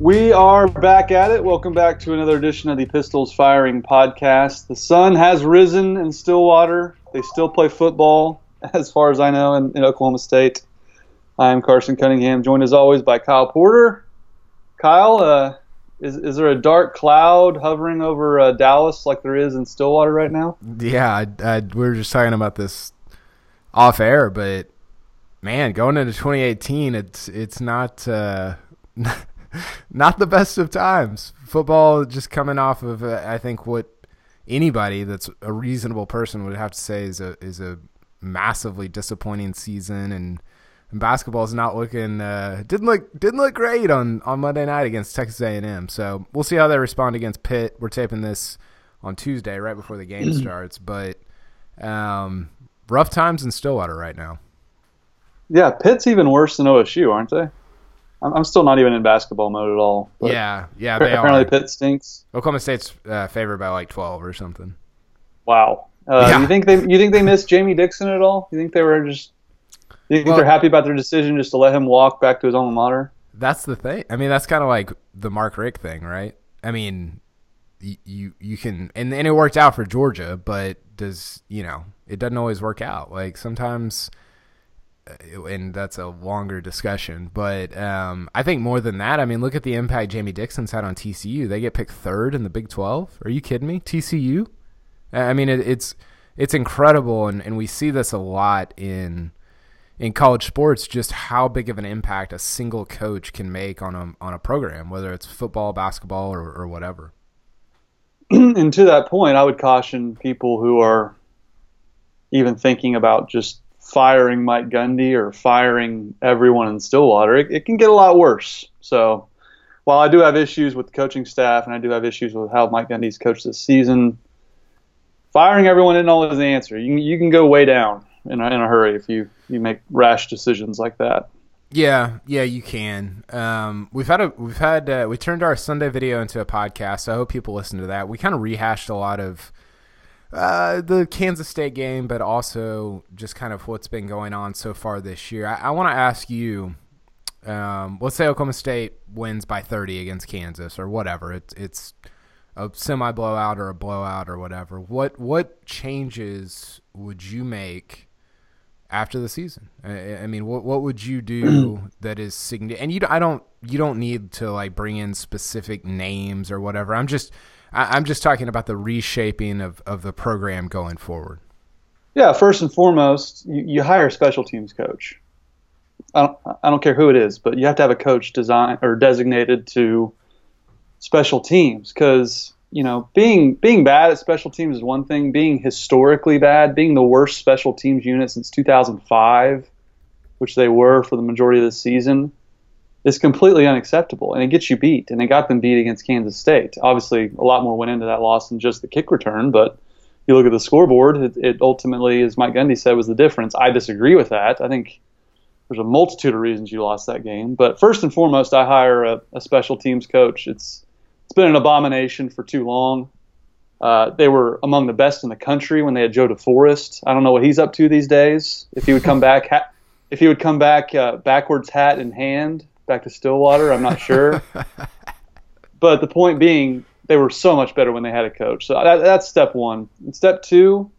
We are back at it. Welcome back to another edition of the Pistols Firing Podcast. The sun has risen in Stillwater. They still play football, as far as I know, in, in Oklahoma State. I am Carson Cunningham, joined as always by Kyle Porter. Kyle, uh, is, is there a dark cloud hovering over uh, Dallas like there is in Stillwater right now? Yeah, I, I, we were just talking about this off air, but man, going into 2018, it's it's not uh, not the best of times. Football just coming off of uh, I think what anybody that's a reasonable person would have to say is a is a massively disappointing season and. And basketball is not looking uh, didn't look didn't look great on, on Monday night against Texas A&M. So we'll see how they respond against Pitt. We're taping this on Tuesday right before the game starts, but um, rough times in Stillwater right now. Yeah, Pitt's even worse than OSU, aren't they? I'm, I'm still not even in basketball mode at all. but Yeah, yeah, they apparently are. Pitt stinks. Oklahoma State's uh, favored by like twelve or something. Wow. Uh, Yeah. You think they you think they missed Jamie Dixon at all? You think they were just you think Well- they're happy about their decision just to let him walk back to his alma mater? That's the thing. I mean, that's kind of like the Mark Richt thing, right? I mean, y- you you can and and it worked out for Georgia, but does you know it doesn't always work out. Like sometimes, and that's a longer discussion. But um, I think more than that, I mean, look at the impact Jamie Dixon's had on TCU. They get picked third in the Big Twelve. Are you kidding me? TCU. I mean, it, it's it's incredible, and, and we see this a lot in in college sports just how big of an impact a single coach can make on a on a program, whether it's football, basketball, or, or whatever. and to that point, I would caution people who are even thinking about just firing Mike Gundy or firing everyone in Stillwater. It, it can get a lot worse. So while I do have issues with the coaching staff and I do have issues with how Mike Gundy's coached this season, firing everyone isn't always the answer. You, can- you can go way down in a, in a hurry if you, you make rash decisions like that. Yeah, yeah, you can. Um, we've had a we've had uh, we turned our Sunday video into a podcast. So I hope people listen to that. We kind of rehashed a lot of uh, the Kansas State game, but also just kind of what's been going on so far this year. I, I want to ask you. Um, let's say Oklahoma State wins by 30 against Kansas or whatever. It's it's a semi blowout or a blowout or whatever. What what changes would you make after the season? I, I mean, what what would you do that is significant? And you, I don't, you don't need to like bring in specific names or whatever. I'm just, I, I'm just talking about the reshaping of of the program going forward. Yeah, first and foremost, you, you hire a special teams coach. I don't, I don't care who it is, but you have to have a coach design or designated to special teams because you know being being bad at special teams is one thing. Being historically bad, being the worst special teams unit since 2005, which they were for the majority of the season, is completely unacceptable, and it gets you beat. And they got them beat against Kansas State. Obviously, a lot more went into that loss than just the kick return, but you look at the scoreboard, it, it ultimately, as Mike Gundy said, was the difference. I disagree with that. I think there's a multitude of reasons you lost that game. But first and foremost, I hire a, a special teams coach. It's it's been an abomination for too long. Uh, they were among the best in the country when they had Joe DeForest. I don't know what he's up to these days. If he would come back, ha- if he would come back uh, backwards, hat in hand, back to Stillwater, I'm not sure. but the point being, they were so much better when they had a coach. So that, that's step one. And step two,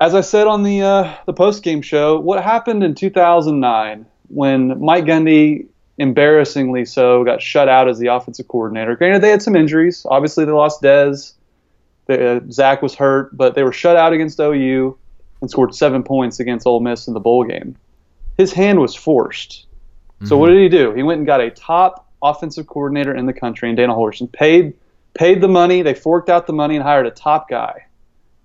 as I said on the uh, the post game show, what happened in 2009 when Mike Gundy, embarrassingly so, got shut out as the offensive coordinator. Granted, they had some injuries. Obviously, they lost Dez. They, uh, Zach was hurt, but they were shut out against OU and scored seven points against Ole Miss in the bowl game. His hand was forced. So what did he do? He went and got a top offensive coordinator in the country, and Dana Holgorsen paid paid the money. They forked out the money and hired a top guy.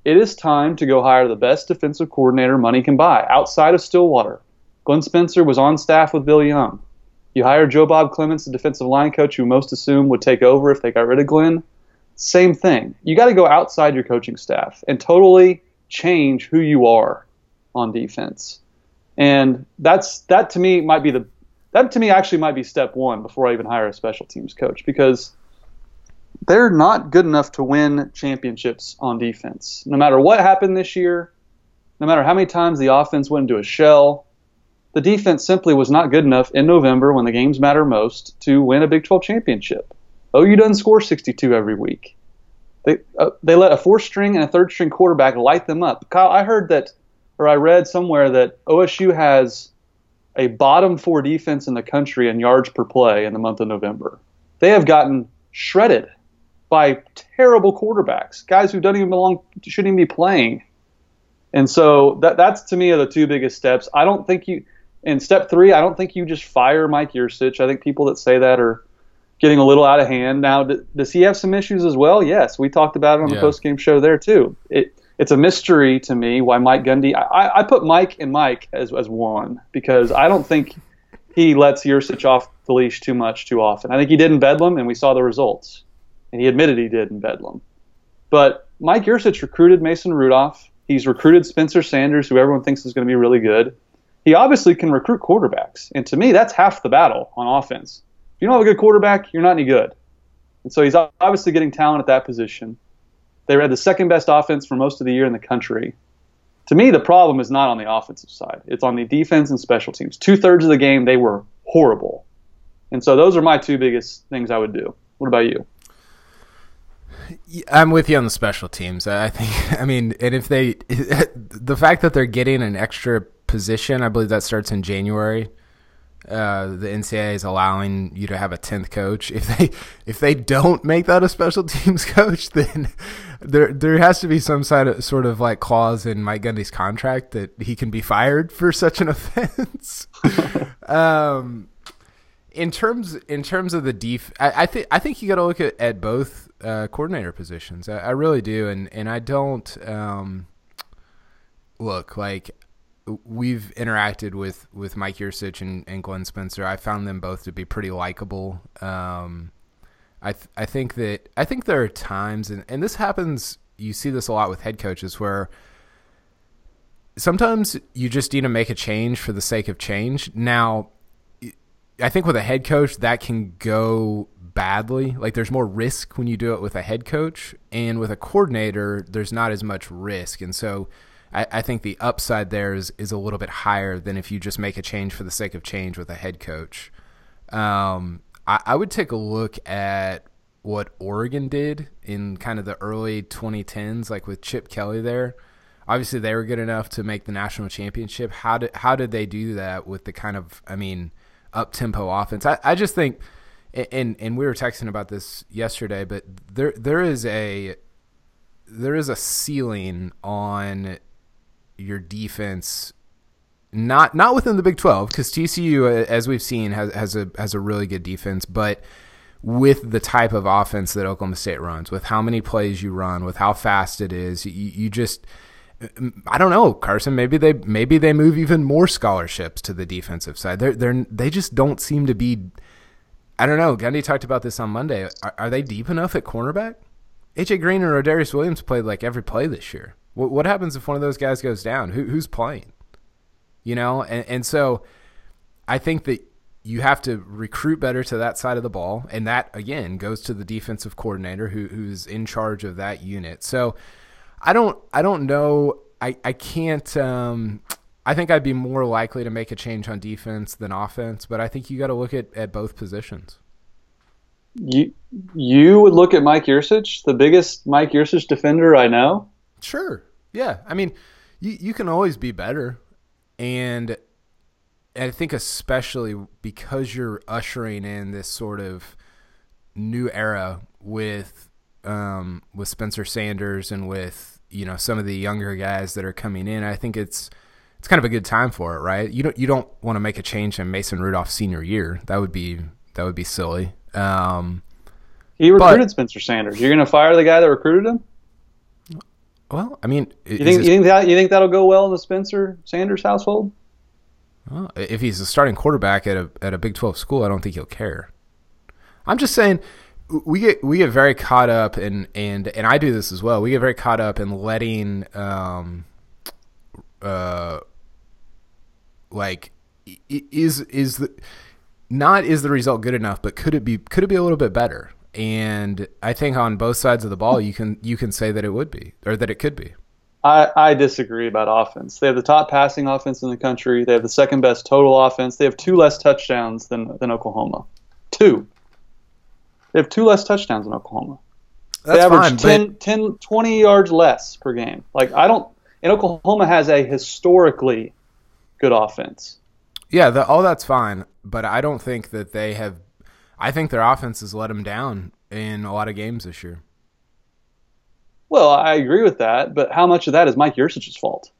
It is time to go hire the best defensive coordinator money can buy outside of Stillwater. Glenn Spencer was on staff with Bill Young. You hire Joe Bob Clements, the defensive line coach, who most assume would take over if they got rid of Glenn. Same thing. You got to go outside your coaching staff and totally change who you are on defense. And that's that to me might be the that to me actually might be step one before I even hire a special teams coach because they're not good enough to win championships on defense. No matter what happened this year, no matter how many times the offense went into a shell, the defense simply was not good enough in November when the games matter most to win a Big 12 championship. OU doesn't score 62 every week. They uh, they let a fourth string and a third string quarterback light them up. Kyle, I heard that, or I read somewhere that OSU has a bottom four defense in the country in yards per play in the month of November. They have gotten shredded by terrible quarterbacks, guys who don't even belong, shouldn't even be playing. And so that that's to me are the two biggest steps. I don't think you in step three, I don't think you just fire Mike Yurcich. I think people that say that are getting a little out of hand. Now, does he have some issues as well? Yes, we talked about it on the post game show there too. It it's a mystery to me why Mike Gundy. I, I put Mike and Mike as as one because I don't think he lets Yurcich off the leash too much too often. I think he did in Bedlam, and we saw the results, and he admitted he did in Bedlam. But Mike Yurcich recruited Mason Rudolph. He's recruited Spencer Sanders, who everyone thinks is going to be really good. He obviously can recruit quarterbacks, and to me, that's half the battle on offense. If you don't have a good quarterback, you're not any good. And so he's obviously getting talent at that position. They had the second best offense for most of the year in the country. To me, the problem is not on the offensive side. It's on the defense and special teams. Two thirds of the game, they were horrible. And so those are my two biggest things I would do. What about you? I'm with you on the special teams. I think, I mean, and if they, the fact that they're getting an extra position, I believe that starts in January uh, the NCAA is allowing you to have a tenth coach. If they if they don't make that a special teams coach, then there there has to be some side of, sort of like clause in Mike Gundy's contract that he can be fired for such an offense. um, in terms in terms of the def, I, I think I think you got to look at, at both uh, coordinator positions. I, I, really do, and and I don't um, look like we've interacted with with Mike Yurcich and, and Glenn Spencer. I found them both to be pretty likable. Um, I th- I think that I think there are times, and, and this happens. You see this a lot with head coaches where sometimes you just need to make a change for the sake of change. Now, I think with a head coach that can go badly. Like there's more risk when you do it with a head coach, and with a coordinator, there's not as much risk, and so I, I, think the upside there is, is a little bit higher than if you just make a change for the sake of change with a head coach. Um, I, I would take a look at what Oregon did in kind of the early 2010s, like with Chip Kelly there. Obviously, they were good enough to make the national championship. How did how did they do that with the kind of I mean up tempo offense? I, I just think, and and we were texting about this yesterday, but there there is a there is a ceiling on your defense not not within the Big 12 cuz TCU uh, as we've seen has has a has a really good defense but with the type of offense that Oklahoma State runs with how many plays you run with how fast it is you, you just I don't know Carson maybe they maybe they move even more scholarships to the defensive side. They they they just don't seem to be I don't know Gundy talked about this on Monday. Are, are they deep enough at cornerback? AJ Green or Darius Williams played like every play this year what, what happens if one of those guys goes down? Who, who's playing? You know, and, and so I think that you have to recruit better to that side of the ball, and that again goes to the defensive coordinator who, who's in charge of that unit. So I don't I don't know I I can't. Um, I think I'd be more likely to make a change on defense than offense, but I think you got to look at, at both positions. You you would look at Mike Yurcich, the biggest Mike Yurcich defender I know. Sure. Yeah. I mean, you you can always be better, and I think especially because you're ushering in this sort of new era with um, with Spencer Sanders and with you know some of the younger guys that are coming in. I think it's it's kind of a good time for it, right? You don't you don't want to make a change in Mason Rudolph's senior year. That would be that would be silly. Um, he recruited but, Spencer Sanders. You're going to fire the guy that recruited him? Well, I mean, you think you think that you think that'll go well in the Spencer Sanders household? Well, if he's a starting quarterback at a at a Big Twelve school, I don't think he'll care. I'm just saying we get we get very caught up in and and I do this as well. We get very caught up in letting um uh like is is the not is the result good enough, but could it be could it be a little bit better? And I think on both sides of the ball, you can you can say that it would be or that it could be. I, I disagree about offense. They have the top passing offense in the country. They have the second best total offense. They have two less touchdowns than, than Oklahoma. Two. They have two less touchdowns than Oklahoma. That's they average fine, 10, but 10, 20 yards less per game. Like, I don't. And Oklahoma has a historically good offense. yeah, the, all that's fine. But I don't think that they have. I think their offense has let them down in a lot of games this year. Well, I agree with that, but how much of that is Mike Yurcich's fault?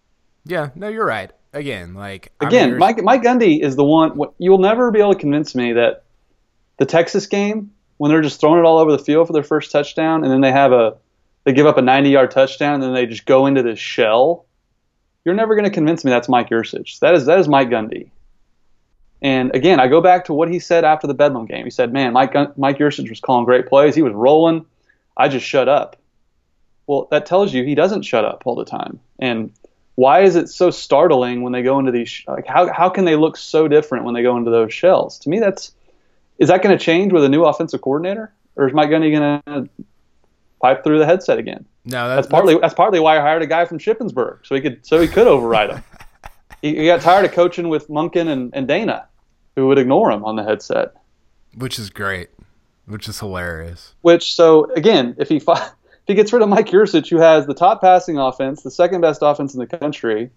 Yeah, no, you're right. Again, like Again, Mike Mike Gundy is the one. What, you'll never be able to convince me that the Texas game, when they're just throwing it all over the field for their first touchdown, and then they have a they give up a 90 yard touchdown, and then they just go into this shell. You're never going to convince me that's Mike Yurcich. That is that is Mike Gundy. And again, I go back to what he said after the Bedlam game. He said, "Man, Mike Mike Yurcich was calling great plays. He was rolling. I just shut up." Well, that tells you he doesn't shut up all the time. And why is it so startling when they go into these? Like, how how can they look so different when they go into those shells? To me, that's is that going to change with a new offensive coordinator, or is Mike Gundy going to pipe through the headset again? no, That's partly that's partly why I hired a guy from Shippensburg, so he could so he could override him. he, he got tired of coaching with Monken and, and Dana, who would ignore him on the headset. which is great, which is hilarious. Which so again, if he fi- if he gets rid of Mike Yurcich, who has the top passing offense, the second best offense in the country,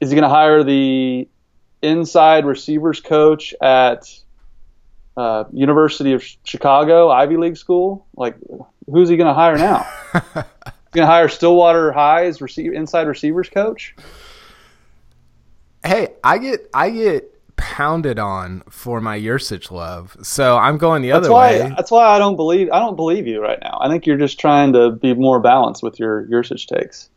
is he going to hire the inside receivers coach at uh, University of Chicago Ivy League school? Like, who's he going to hire now? He's going to hire Stillwater High's receiver, inside receivers coach? Hey, I get I get pounded on for my Yurcich love, so I'm going the That's other why. way. That's why I don't believe. I don't believe you right now. I think you're just trying to be more balanced with your Yurcich takes.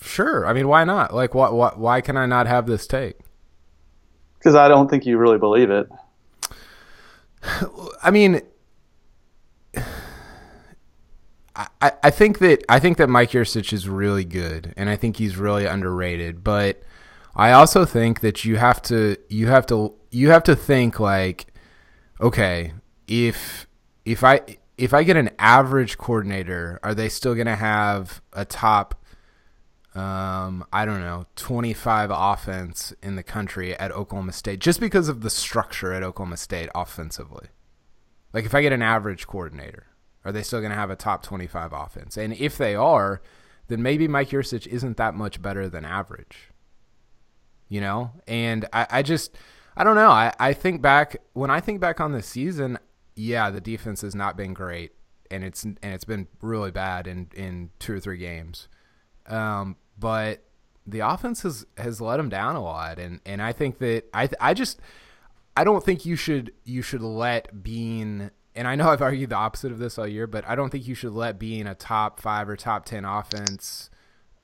Sure, I mean, why not? Like, why why, why can I not have this take? Because I don't think you really believe it. I mean, I, I think that I think that Mike Yurcich is really good, and I think he's really underrated. But I also think that you have to you have to you have to think like, okay, if if I if I get an average coordinator, are they still going to have a top? Um, I don't know, 25 offense in the country at Oklahoma State just because of the structure at Oklahoma State offensively. Like if I get an average coordinator, are they still going to have a top 25 offense? And if they are, then maybe Mike Yurcich isn't that much better than average. You know? And I, I just, I don't know. I, I think back, when I think back on the season, yeah, the defense has not been great. And it's and it's been really bad in, in two or three games, um, but the offense has, has let them down a lot, and, and I think that I I just I don't think you should you should let being and I know I've argued the opposite of this all year, but I don't think you should let being a top five or top ten offense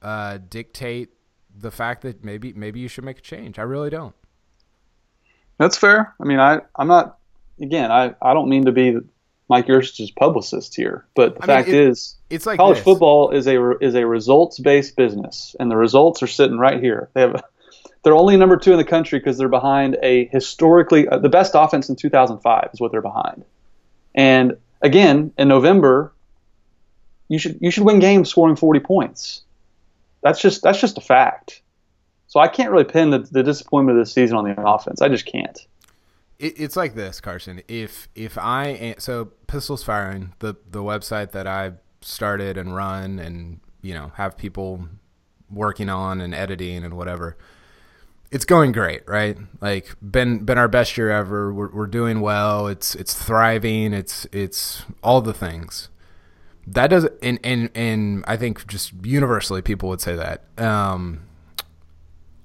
uh, dictate the fact that maybe maybe you should make a change. I really don't. That's fair. I mean, I I'm not. Again, I I don't mean to be Mike Yurcich's publicist here, but the I mean, fact it- is, It's like college this. football is a is a results based business, and the results are sitting right here. They have. They're only number two in the country because they're behind a historically uh, the best offense in 2005 is what they're behind. And again, in November, you should you should win games scoring 40 points. That's just that's just a fact. So I can't really pin the, the disappointment of this season on the offense. I just can't. it, it's like this, Carson. If if I so pistols firing the the website that I started and run and you know have people working on and editing and whatever, it's going great, right? Like been been our best year ever. We're we're doing well. It's it's thriving. It's it's all the things. That doesn't and and and I think just universally people would say that. Um,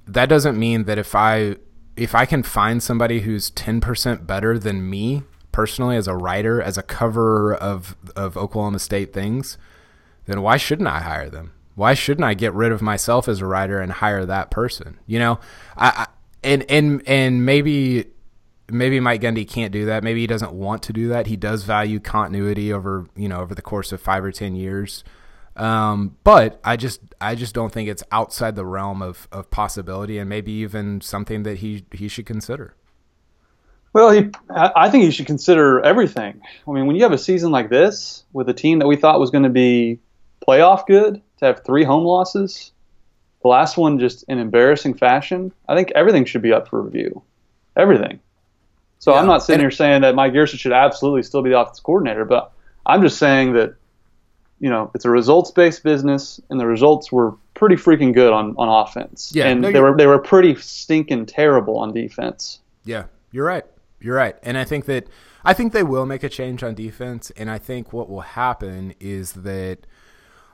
that doesn't mean that if I if I can find somebody who's 10% better than me personally as a writer, as a cover of of Oklahoma State things, then why shouldn't I hire them? Why shouldn't I get rid of myself as a writer and hire that person? You know, I, I and and and maybe maybe Mike Gundy can't do that. Maybe he doesn't want to do that. He does value continuity over you know over the course of five or ten years. Um, but I just I just don't think it's outside the realm of, of possibility and maybe even something that he he should consider. Well, he, I think you should consider everything. I mean, when you have a season like this with a team that we thought was going to be playoff good to have three home losses, the last one just in embarrassing fashion, I think everything should be up for review. Everything. So yeah. I'm not sitting here saying that Mike Yurcich should absolutely still be the offensive coordinator, but I'm just saying that you know it's a results based business, and the results were pretty freaking good on, on offense. Yeah, and no, they were they were pretty stinking terrible on defense. Yeah, you're right. You're right, and I think that I think they will make a change on defense, and I think what will happen is that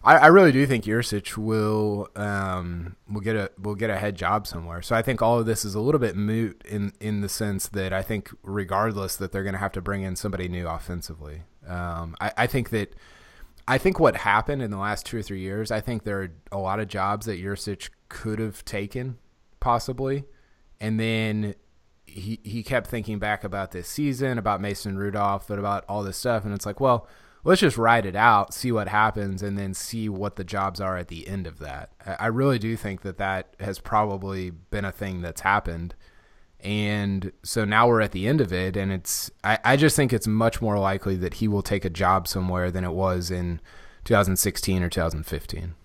I, I really do think Yurcich will um, will get a will get a head job somewhere. So I think all of this is a little bit moot in in the sense that I think regardless that they're going to have to bring in somebody new offensively. Um, I, I think that I think what happened in the last two or three years, I think there are a lot of jobs that Yurcich could have taken possibly, and then he he kept thinking back about this season, about Mason Rudolph, but about all this stuff, and it's like, well let's just ride it out, see what happens, and then see what the jobs are at the end of that. I really do think that that has probably been a thing that's happened. And so now we're at the end of it, and it's, I, I just think it's much more likely that he will take a job somewhere than it was in 2016 or 2015.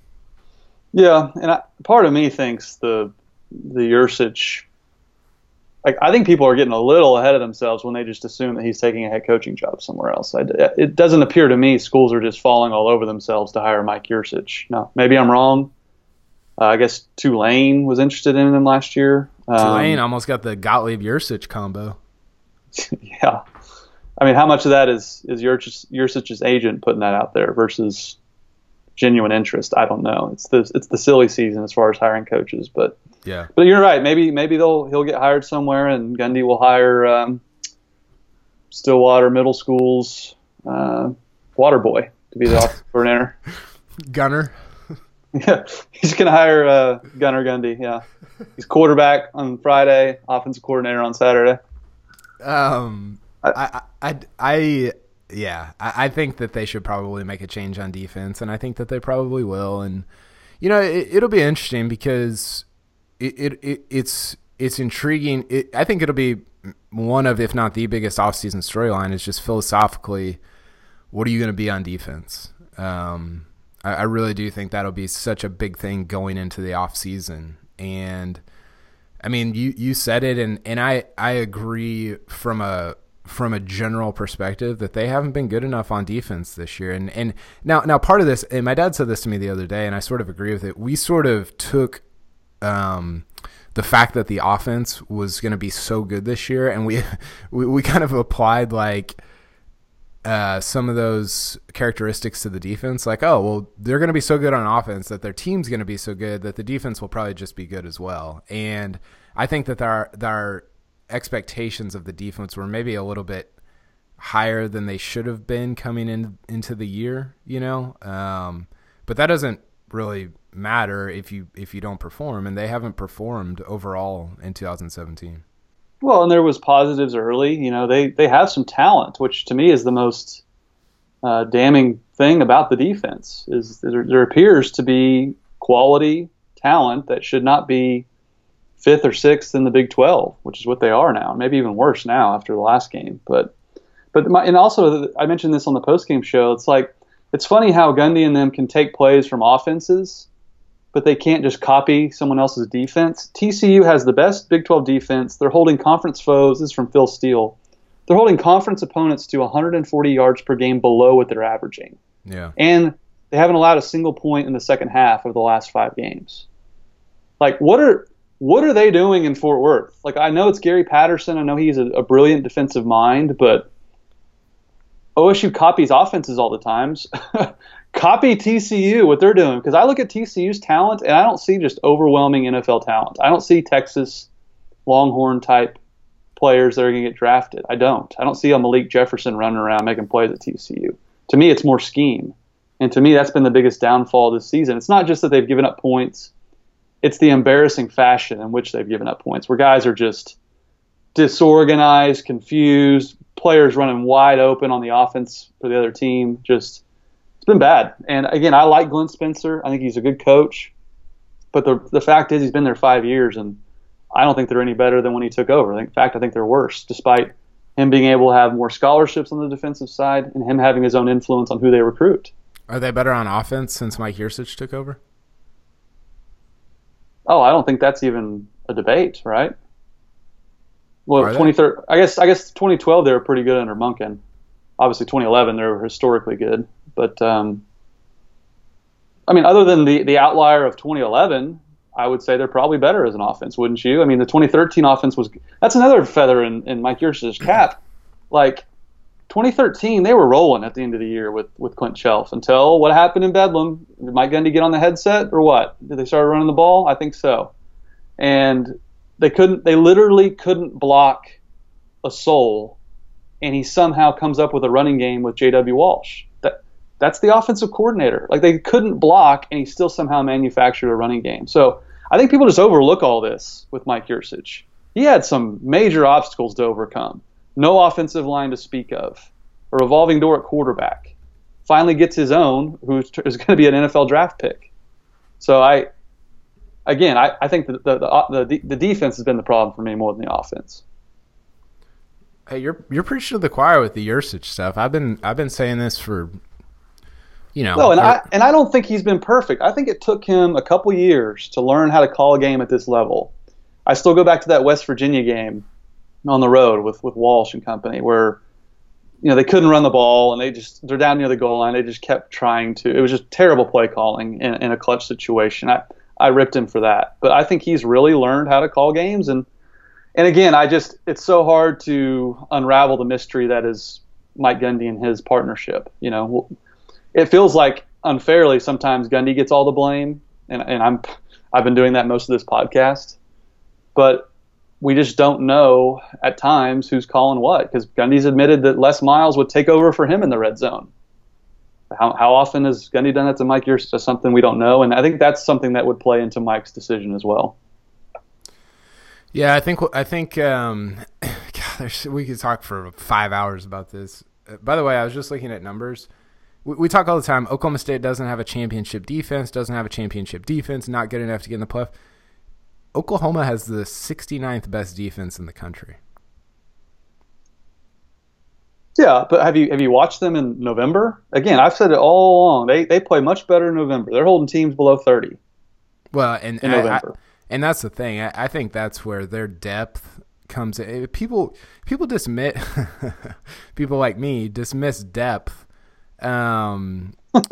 Yeah, and I, part of me thinks the the Yurcich like I think people are getting a little ahead of themselves when they just assume that he's taking a head coaching job somewhere else. I, it doesn't appear to me schools are just falling all over themselves to hire Mike Yurcich. No, maybe I'm wrong. Uh, I guess Tulane was interested in him last year. Um, Tulane almost got the Gottlieb Yurcich combo. yeah, I mean, how much of that is is Yurcich's agent putting that out there versus genuine interest? I don't know. It's the it's the silly season as far as hiring coaches, but yeah. But you're right. Maybe maybe they'll he'll get hired somewhere, and Gundy will hire um, Stillwater Middle School's uh, water boy to be the offensive coordinator. Gunner. Yeah, he's gonna hire uh, Gunner Gundy. Yeah, he's quarterback on Friday, offensive coordinator on Saturday. Um, I, I, I, I yeah, I, I think that they should probably make a change on defense, and I think that they probably will. And you know, it, it'll be interesting because it, it, it it's it's intriguing. It, I think it'll be one of, if not the biggest offseason storyline, is just philosophically, what are you going to be on defense? Um, I, I, really do think that'll be such a big thing going into the offseason. And I mean, you, you said it, and, and I, I agree from a from a general perspective that they haven't been good enough on defense this year. And and now now part of this, and my dad said this to me the other day, and I sort of agree with it. We sort of took um, the fact that the offense was going to be so good this year, and we, we we kind of applied like uh, some of those characteristics to the defense. Like, oh well, they're going to be so good on offense that their team's going to be so good that the defense will probably just be good as well. And I think that our our expectations of the defense were maybe a little bit higher than they should have been coming in into the year. You know, um, but that doesn't really matter if you if you don't perform, and they haven't performed overall in 2017. Well, and there was positives early. You know, they they have some talent, which to me is the most uh, damning thing about the defense. Is there, there appears to be quality talent that should not be fifth or sixth in the Big 12, which is what they are now. Maybe even worse now after the last game. But but my, and also I mentioned this on the post game show. It's like it's funny how Gundy and them can take plays from offenses but they can't just copy someone else's defense. TCU has the best Big 12 defense. They're holding conference foes. This is from Phil Steele. They're holding conference opponents to 140 yards per game below what they're averaging. Yeah. And they haven't allowed a single point in the second half of the last five games. Like, what are what are they doing in Fort Worth? Like, I know it's Gary Patterson. I know he's a, a brilliant defensive mind, but OSU copies offenses all the times. copy TCU what they're doing because I look at TCU's talent and I don't see just overwhelming NFL talent. I don't see Texas Longhorn type players that are going to get drafted. I don't. I don't see a Malik Jefferson running around making plays at TCU. To me, it's more scheme. And to me, that's been the biggest downfall this season. It's not just that they've given up points, it's the embarrassing fashion in which they've given up points, where guys are just disorganized, confused, players running wide open on the offense for the other team. Just it's been bad. And again, I like Glenn Spencer. I think he's a good coach. But the the fact is, he's been there five years, and I don't think they're any better than when he took over. In fact, I think they're worse, despite him being able to have more scholarships on the defensive side and him having his own influence on who they recruit. Are they better on offense since Mike Yurcich took over? Oh, I don't think that's even a debate, right? Well, twenty third. I guess I guess 2012 they were pretty good under Monken. Obviously, 2011 they were historically good, but um, I mean, other than the the outlier of 2011, I would say they're probably better as an offense, wouldn't you? I mean, the 2013 offense was that's another feather in, in Mike Yurcich's cap. Like 2013, they were rolling at the end of the year with with Clint Chelf until what happened in Bedlam. Did Mike Gundy get on the headset or what? Did they start running the ball? I think so. And they couldn't. They literally couldn't block a soul, and he somehow comes up with a running game with J.W. Walsh. That that's the offensive coordinator. Like they couldn't block, and he still somehow manufactured a running game. So I think people just overlook all this with Mike Yurcich. He had some major obstacles to overcome. No offensive line to speak of. A revolving door at quarterback. Finally gets his own, who is going to be an NFL draft pick. So I, again, I, I think the the, uh, the the defense has been the problem for me more than the offense. Hey, you're you're preaching to the choir with the Yurcich stuff. I've been I've been saying this for you know. No, and I and I don't think he's been perfect. I think it took him a couple years to learn how to call a game at this level. I still go back to that West Virginia game on the road with with Walsh and company where you know they couldn't run the ball and they just they're down near the goal line. They just kept trying to. It was just terrible play calling in, in a clutch situation. I I ripped him for that, but I think he's really learned how to call games and and again, I just it's so hard to unravel the mystery that is Mike Gundy and his partnership. You know, it feels like unfairly sometimes Gundy gets all the blame, and and I'm I've been doing that most of this podcast, but we just don't know at times who's calling what because Gundy's admitted that Les Miles would take over for him in the red zone. How, how often has Gundy done that to Mike? You're just something we don't know, and I think that's something that would play into Mike's decision as well. Yeah, I think I think um, God, we could talk for five hours about this. By the way, I was just looking at numbers. We, we, talk all the time. Oklahoma State doesn't have a championship defense. Doesn't have a championship defense. Not good enough to get in the playoff. Oklahoma has the 69th best defense in the country. Yeah, but have you have you watched them in November? Again, I've said it all along. They they play much better in November. They're holding teams below 30. Well, and in November. I, and that's the thing. I, I think that's where their depth comes in. People people dismiss people like me dismiss depth. Um,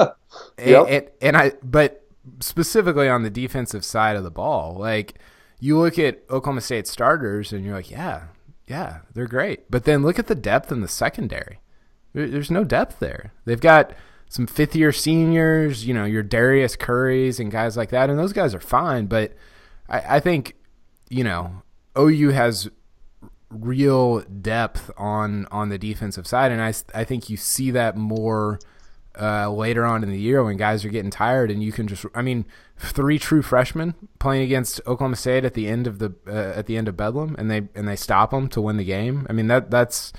yep. and, and I but specifically on the defensive side of the ball, like you look at Oklahoma State starters and you're like, yeah, yeah, they're great. But then look at the depth in the secondary. there's no depth there. They've got some fifth year seniors, you know, your Darius Currys and guys like that, and those guys are fine, but I, I think you know OU has real depth on on the defensive side, and I I think you see that more. Uh, later on in the year when guys are getting tired and you can just I mean three true freshmen playing against Oklahoma State at the end of the uh, at the end of Bedlam and they and they stop them to win the game. I mean that that's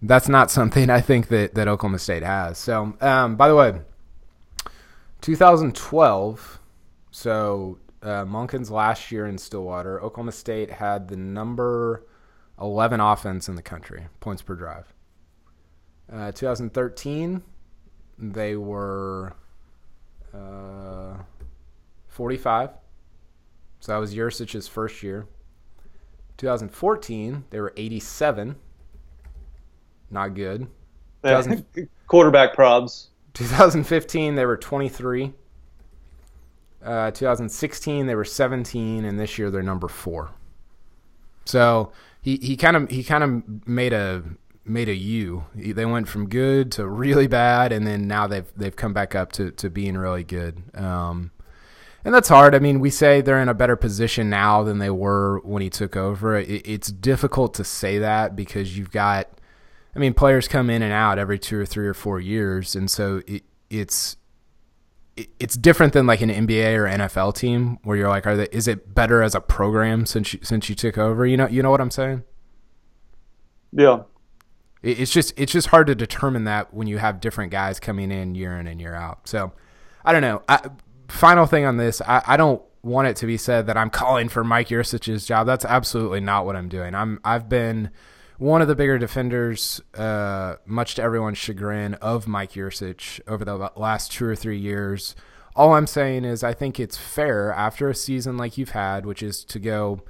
that's not something I think that that Oklahoma State has. So um, by the way, 2012 so uh, Monken's last year in Stillwater, Oklahoma State had the number 11 offense in the country, points per drive. Uh, 2013, they were uh, 45. So that was Yurcich's first year. 2014, they were 87. Not good. Quarterback probs. 2015, they were 23. Uh, 2016 they were 17, and this year they're number four. So he he kind of he kind of made a made a U. They went from good to really bad, and then now they've they've come back up to to being really good. Um, and that's hard. I mean, we say they're in a better position now than they were when he took over. It, it's difficult to say that because you've got, I mean, players come in and out every two or three or four years, and so it, it's it's different than like an NBA or NFL team where you're like, are they, is it better as a program since you, since you took over? You know, you know what I'm saying? Yeah. It's just it's just hard to determine that when you have different guys coming in year in and year out. So I don't know. I, final thing on this, I, I don't want it to be said that I'm calling for Mike Yurcich's job. That's absolutely not what I'm doing. I'm I've been one of the bigger defenders, uh, much to everyone's chagrin, of Mike Yurcich over the last two or three years. All I'm saying is I think it's fair after a season like you've had, which is to go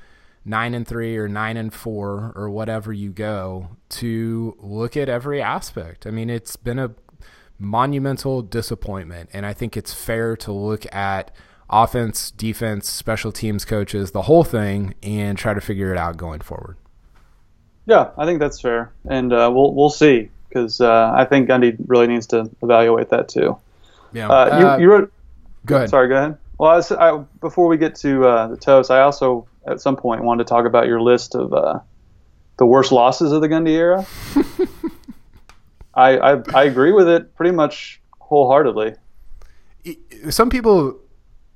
nine and three or nine and four or whatever you go, to look at every aspect. I mean, it's been a monumental disappointment, and I think it's fair to look at offense, defense, special teams coaches, the whole thing, and try to figure it out going forward. Yeah, I think that's fair, and uh, we'll we'll see because uh, I think Gundy really needs to evaluate that too. Yeah, Uh, you, Uh, you wrote. go ahead. Sorry, go ahead. Well, I was, I, before we get to uh, the toast, I also at some point wanted to talk about your list of uh, the worst losses of the Gundy era. I, I I agree with it pretty much wholeheartedly. some people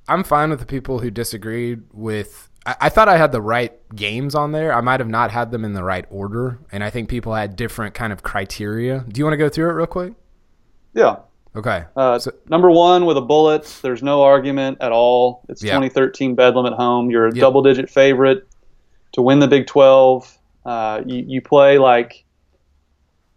i'm fine with the people who disagreed with I, I thought i had the right games on there i might have not had them in the right order and i think people had different kind of criteria do you want to go through it real quick Yeah. Okay Uh, So- number one with a bullet. There's no argument at all. It's Yeah. 2013 Bedlam at home. You're a Yep. double-digit favorite to win the Big 12. Uh, you, you play like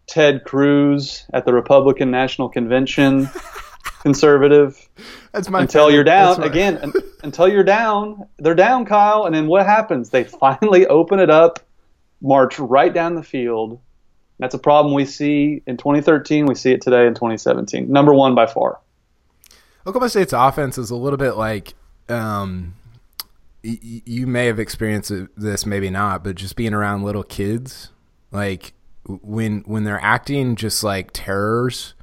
Ted Cruz at the Republican National Convention, conservative. that's my until you're down my- again. un- until you're down, they're down, Kyle. And then what happens? They finally open it up, march right down the field. That's a problem we see in 2013. We see it today in 2017. Number one by far. Oklahoma State's offense is a little bit like um, y- you may have experienced this, maybe not, but just being around little kids, like when when they're acting just like terrors,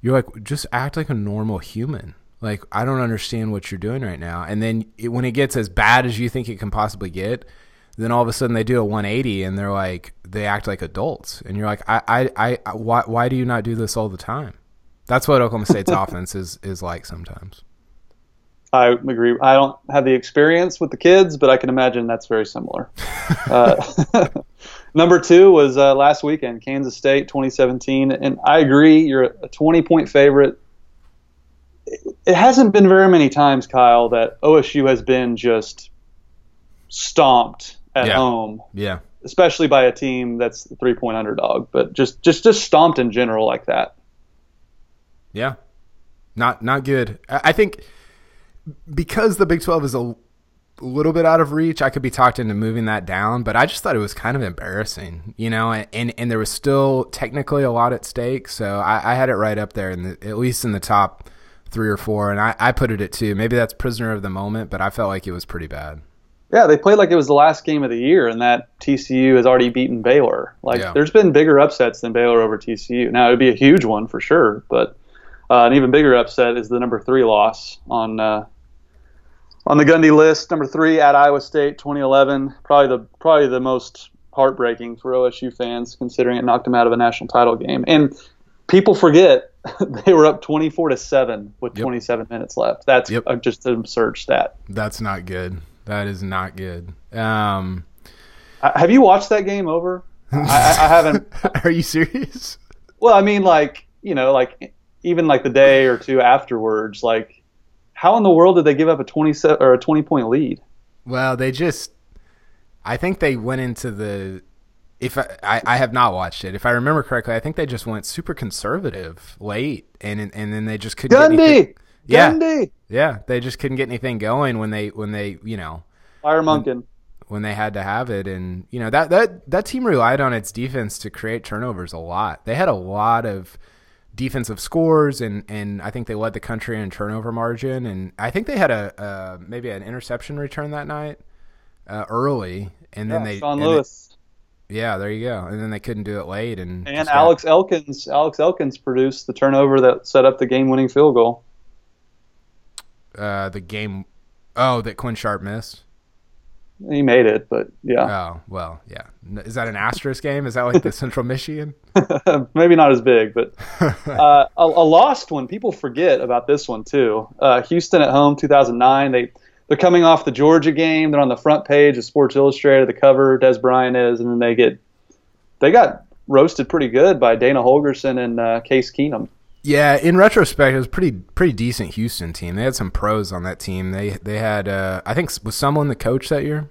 you're like, just act like a normal human. Like I don't understand what you're doing right now, and then it, when it gets as bad as you think it can possibly get, then all of a sudden they do a 180 and they're like they act like adults, and you're like, I I, I why why do you not do this all the time? That's what Oklahoma State's offense is is like sometimes. I agree. I don't have the experience with the kids, but I can imagine that's very similar. uh, number two was uh, last weekend, Kansas State 2017. And I agree, you're a 20 point favorite. It- It hasn't been very many times, Kyle, that OSU has been just stomped at Yeah. home, Yeah. especially by a team that's three point underdog, but just, just, just stomped in general like that. Yeah. Not not good. I think because the Big 12 is a little bit out of reach, I could be talked into moving that down, but I just thought it was kind of embarrassing, you know, and and, and there was still technically a lot at stake, so I, I had it right up there in the at least in the top three or four, and I, I put it at two. Maybe that's prisoner of the moment, but I felt like it was pretty bad. Yeah, they played like it was the last game of the year, and that TCU has already beaten Baylor. Like, Yeah. there's been bigger upsets than Baylor over TCU. Now, it would be a huge one for sure, but uh, an even bigger upset is the number three loss on uh, on the Gundy list. Number three at Iowa State, 2011. Probably the probably the most heartbreaking for OSU fans, considering it knocked them out of a national title game. And people forget they were up 24 to seven with Yep. 27 minutes left. That's Yep. just an absurd stat. That's not good. That is not good. Um, Uh, Have you watched that game over? I, I, haven't. are you serious? Well, I mean, like you know, like even like the day or two afterwards, like how in the world did they give up a twenty se- or a twenty point lead? Well, they just. I think they went into the. If I, I, I have not watched it, if I remember correctly, I think they just went super conservative late, and and then they just couldn't. Get anything, Yeah. Gundy, yeah, they just couldn't get anything going when they when they you know Fire Monken. when they had to have it, and you know that that that team relied on its defense to create turnovers a lot. They had a lot of defensive scores, and and I think they led the country in turnover margin, and I think they had a uh, maybe an interception return that night uh, early, and then Yeah, they Sean and they- yeah, there you go, and then they couldn't do it late, and and just got- Alex Elkins. Alex Elkins produced the turnover that set up the game winning field goal. Uh, the game. Oh, that Quinn Sharp missed. He made it, but yeah, Oh well, yeah. Is that an asterisk game? Is that like the Central Michigan? maybe not as big, but uh, a, a lost one. People forget about this one too. Uh, Houston at home, 2009. They they're coming off the Georgia game. They're on the front page of Sports Illustrated. The cover, Dez Bryant is, and then they get they got roasted pretty good by Dana Holgorsen and uh, Case Keenum. Yeah, in retrospect, it was pretty pretty decent Houston team. They had some pros on that team. They they had uh, I think was Sumlin the coach that year.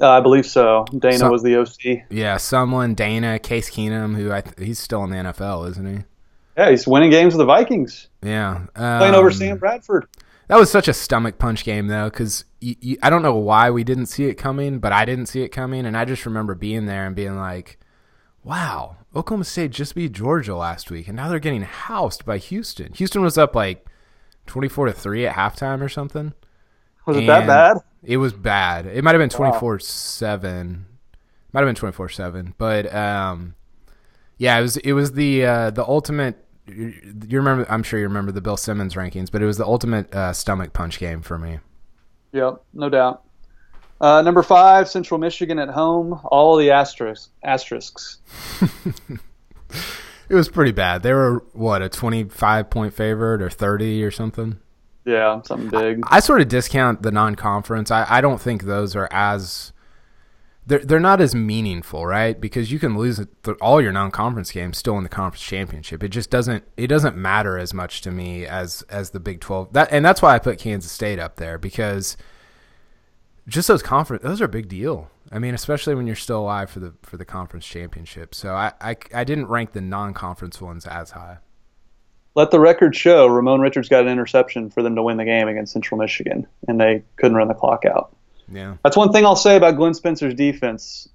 Uh, I believe so. Dana So- was the OC. Yeah, Sumlin Dana Case Keenum, who I th- he's still in the NFL, isn't he? Yeah, he's winning games with the Vikings, Yeah, playing over um, Sam Bradford. That was such a stomach punch game though, because I don't know why we didn't see it coming, but I didn't see it coming, and I just remember being there and being like, "Wow, Oklahoma State just beat Georgia last week, and now they're getting housed by Houston. Houston was up like twenty-four to three at halftime or something. Was it that bad? It was bad. It might have been twenty-four seven. Might have been twenty-four seven, but um, yeah, it was. It was the uh, the ultimate. You you remember? I'm sure you remember the Bill Simmons rankings, but it was the ultimate uh, stomach punch game for me. Yep, no doubt. Uh, number five, Central Michigan at home. All the asterisks. asterisks. It was pretty bad. They were what a 25 point favorite or 30 or something. Yeah, something big. I sort of discount the non-conference. I, I don't think those are as they're they're not as meaningful, right? Because you can lose all your non-conference games still in the conference championship. It just doesn't it doesn't matter as much to me as as the Big 12. That and that's why I put Kansas State up there because just those conference those are a big deal. I mean, especially when you're still alive for the for the conference championship. So I I, I didn't rank the non-conference ones as high. Let the record show Ramon Richards got an interception for them to win the game against Central Michigan, and they couldn't run the clock out. Yeah. That's one thing I'll say about Glenn Spencer's defense.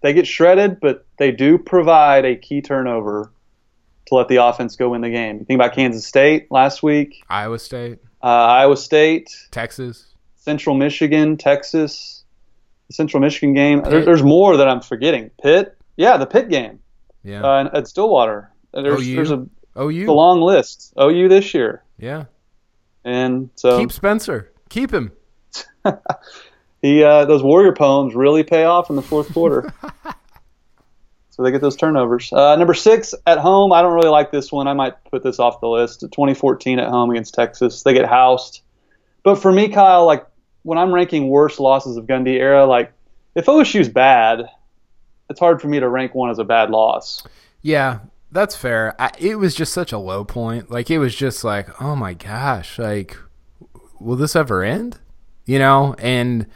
They get shredded, but they do provide a key turnover to let the offense go win the game. You think about Kansas State last week, Iowa State, uh, Iowa State, Texas. Central Michigan, Texas, the Central Michigan game. There, there's more that I'm forgetting. Pitt, yeah, the Pitt game Yeah. uh, at Stillwater. There's, OU. there's a, OU. a long list. OU this year, Yeah. and so Keep Spencer. Keep him. he uh, those Warrior poems really pay off in the fourth quarter. so they get those turnovers. Uh, number six at home. I don't really like this one. I might put this off the list. 2014 at home against Texas. They get housed. But for me, Kyle, like when I'm ranking worst losses of Gundy era, like if OSU's bad, it's hard for me to rank one as a bad loss. Yeah, that's fair. I, it was just such a low point. Like it was just like, oh my gosh, like will this ever end? You know, and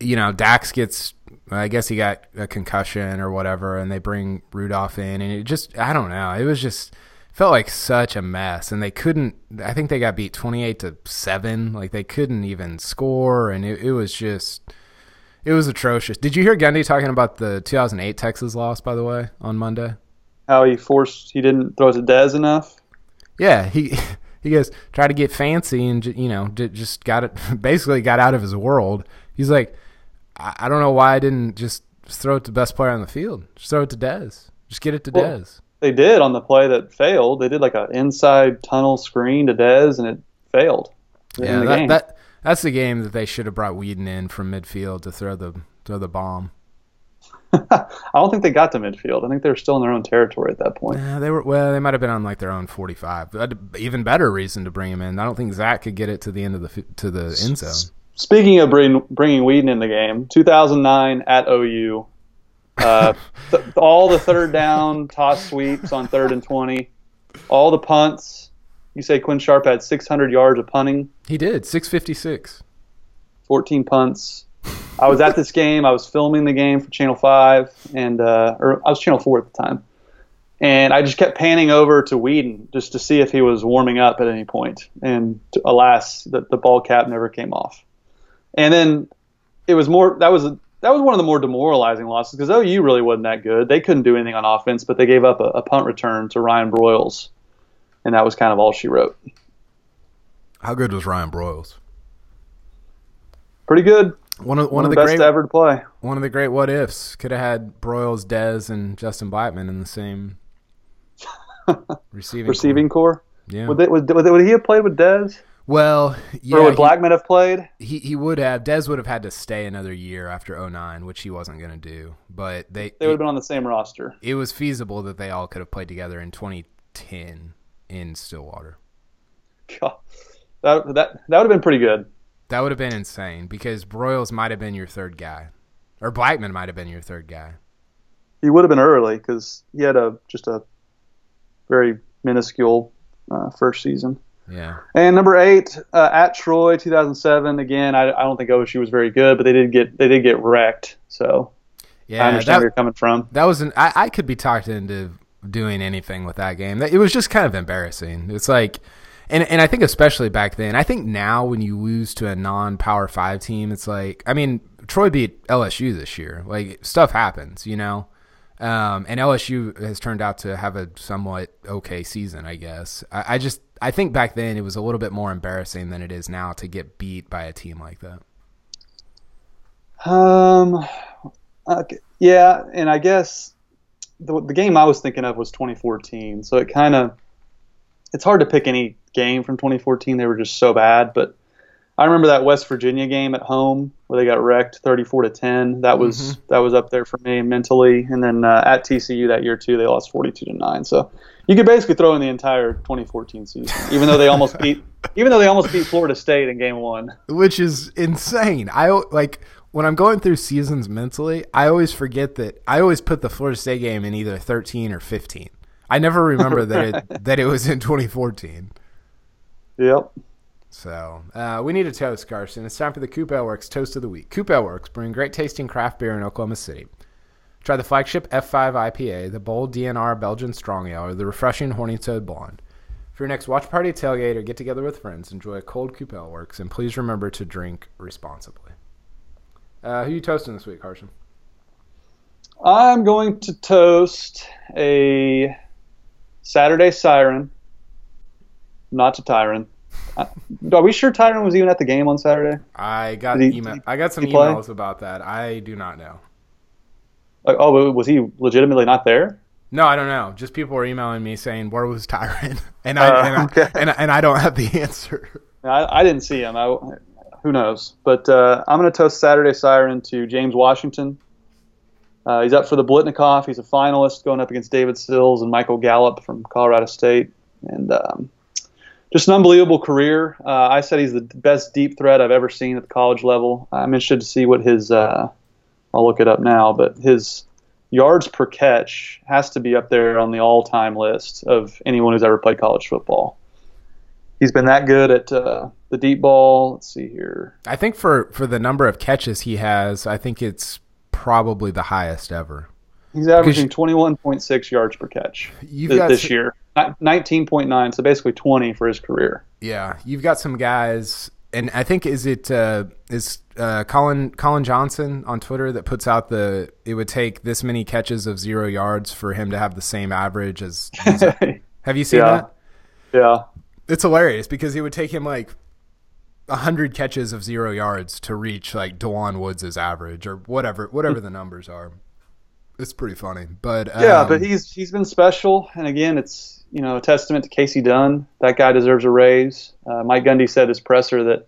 you know, Daxx gets I guess he got a concussion or whatever and they bring Rudolph in and it just I don't know. It was just felt like such a mess and they couldn't I think they got beat 28 to 7. Like they couldn't even score and it, it was just it was atrocious. Did you hear Gundy talking about the 2008 Texas loss by the way on Monday? How he forced, he didn't throw it to Dez enough. Yeah, he he goes try to get fancy and you know just got it basically got out of his world. He's like, I, I don't know why I didn't just throw it to the best player on the field. Just throw it to Dez. Just get it to Well, Dez. They did on the play that failed. They did like an inside tunnel screen to Dez, and it failed. Yeah, that, that that's the game that they should have brought Weeden in from midfield to throw the throw the bomb. I don't think they got to midfield. I think they were still in their own territory at that point. Yeah, they were well. They might have been on like their own forty-five. But even better reason to bring him in. I don't think Zac could get it to the end of the to the end zone. Speaking of bring, bringing Weeden in the game, 2009 at OU, uh, th- all the third down toss sweeps on third and 20, all the punts. You say Quinn Sharp had 600 yards of punting, He did six fifty-six. 14 punts. I was at this game. I was filming the game for Channel 5, and uh, or I was Channel 4 at the time. And I just kept panning over to Weeden just to see if he was warming up at any point. And alas, the, the ball cap never came off. And then it was more that was a, that was one of the more demoralizing losses because OU really wasn't that good. They couldn't do anything on offense, but they gave up a, a punt return to Ryan Broyles, and that was kind of all she wrote. How good was Ryan Broyles? Pretty good. One of One, one, of the, best great ever to play. one of the great what ifs could have had Broyles, Dez, and Justin Blackmon in the same receiving core. Receiving core. Yeah. Would, they, would, would, would he have played with Dez? Well, yeah, or would he- Blackmon have played? he, he would have. Dez would have had to stay another year after 09, which he wasn't going to do. But they They would have been on the same roster. it was feasible that they all could have played together in 2010 in Stillwater. God, that that that would have been pretty good. That would have been insane because Broyles might have been your third guy, or Blackmon might have been your third guy. He would have been early because he had a just a very minuscule uh, first season. Yeah. And number eight uh, at Troy, 2007. Again, I, I don't think OSU was very good, but they did get they did get wrecked. So Yeah, I understand that, where you're coming from. that was an. I, I could be talked into doing anything with that game. It was just kind of embarrassing. It's like, and and I think especially back then. I think now when you lose to a non-power five team, it's like, I mean, Troy beat LSU this year. Like stuff happens, you know. Um, and LSU has turned out to have a somewhat okay season, I guess. I, I just I think back then it was a little bit more embarrassing than it is now to get beat by a team like that. Um, okay. yeah, and I guess the, the game I was thinking of was 2014. So it kind of it's hard to pick any game from 2014. They were just so bad. But I remember that West Virginia game at home where they got wrecked 34 to 10. That was Mhm. that was up there for me mentally. And then uh, at TCU that year too, they lost 42 to nine. So you could basically throw in the entire 2014 season, even though they almost beat even though they almost beat Florida State in game one. which is insane. I like when I'm going through seasons mentally, I always forget that I always put the Florida State game in either 13 or 15. I never remember that it that it was in 2014. Yep. So uh, we need a toast, Carson. It's time for the Coop Works Toast of the Week. Coop Works bring great tasting craft beer in Oklahoma City. Try the flagship F5 IPA, the bold DNR Belgian Strong Ale, or the refreshing Horny Toad Blonde. For your next watch party, tailgate, or get together with friends, enjoy a cold Coop Works, and please remember to drink responsibly. Uh, who you toasting this week, Carson? I'm going to toast a Saturday Siren, not to Tyron. Uh, Are we sure Tyron was even at the game on Saturday? I got he- email. I got some he play? emails about that. I do not know. Like, oh, was he legitimately not there? No, I don't know. Just people were emailing me saying where was Tyron, and I, Uh, and, I okay. and, I and I don't have the answer. I, I didn't see him. I, who knows? But uh, I'm going to toast Saturday Siren to James Washington. Uh, he's up for the Biletnikoff. He's a finalist going up against David Sills and Michael Gallup from Colorado State. And um, just an unbelievable career. Uh, I said he's the best deep threat I've ever seen at the college level. I'm interested to see what his, uh, I'll look it up now, but his yards per catch has to be up there on the all time list of anyone who's ever played college football. He's been that good at uh, the deep ball. Let's see here. I think for for the number of catches he has, I think it's probably the highest ever. He's averaging 21.6 yards per catch th- got this year. Ni- 19.9, so basically 20 for his career. Yeah, you've got some guys, and I think is it uh, is uh, Colin Colin Johnson on Twitter that puts out the it would take this many catches of zero yards for him to have the same average as. have you seen Yeah. that? yeah. It's hilarious because it would take him like hundred catches of zero yards to reach like Dewan Woods' average or whatever whatever the numbers are. It's pretty funny, but um, Yeah, but he's he's been special, and again, it's you know a testament to Kasey Dunn. That guy deserves a raise. Uh, Mike Gundy said his presser that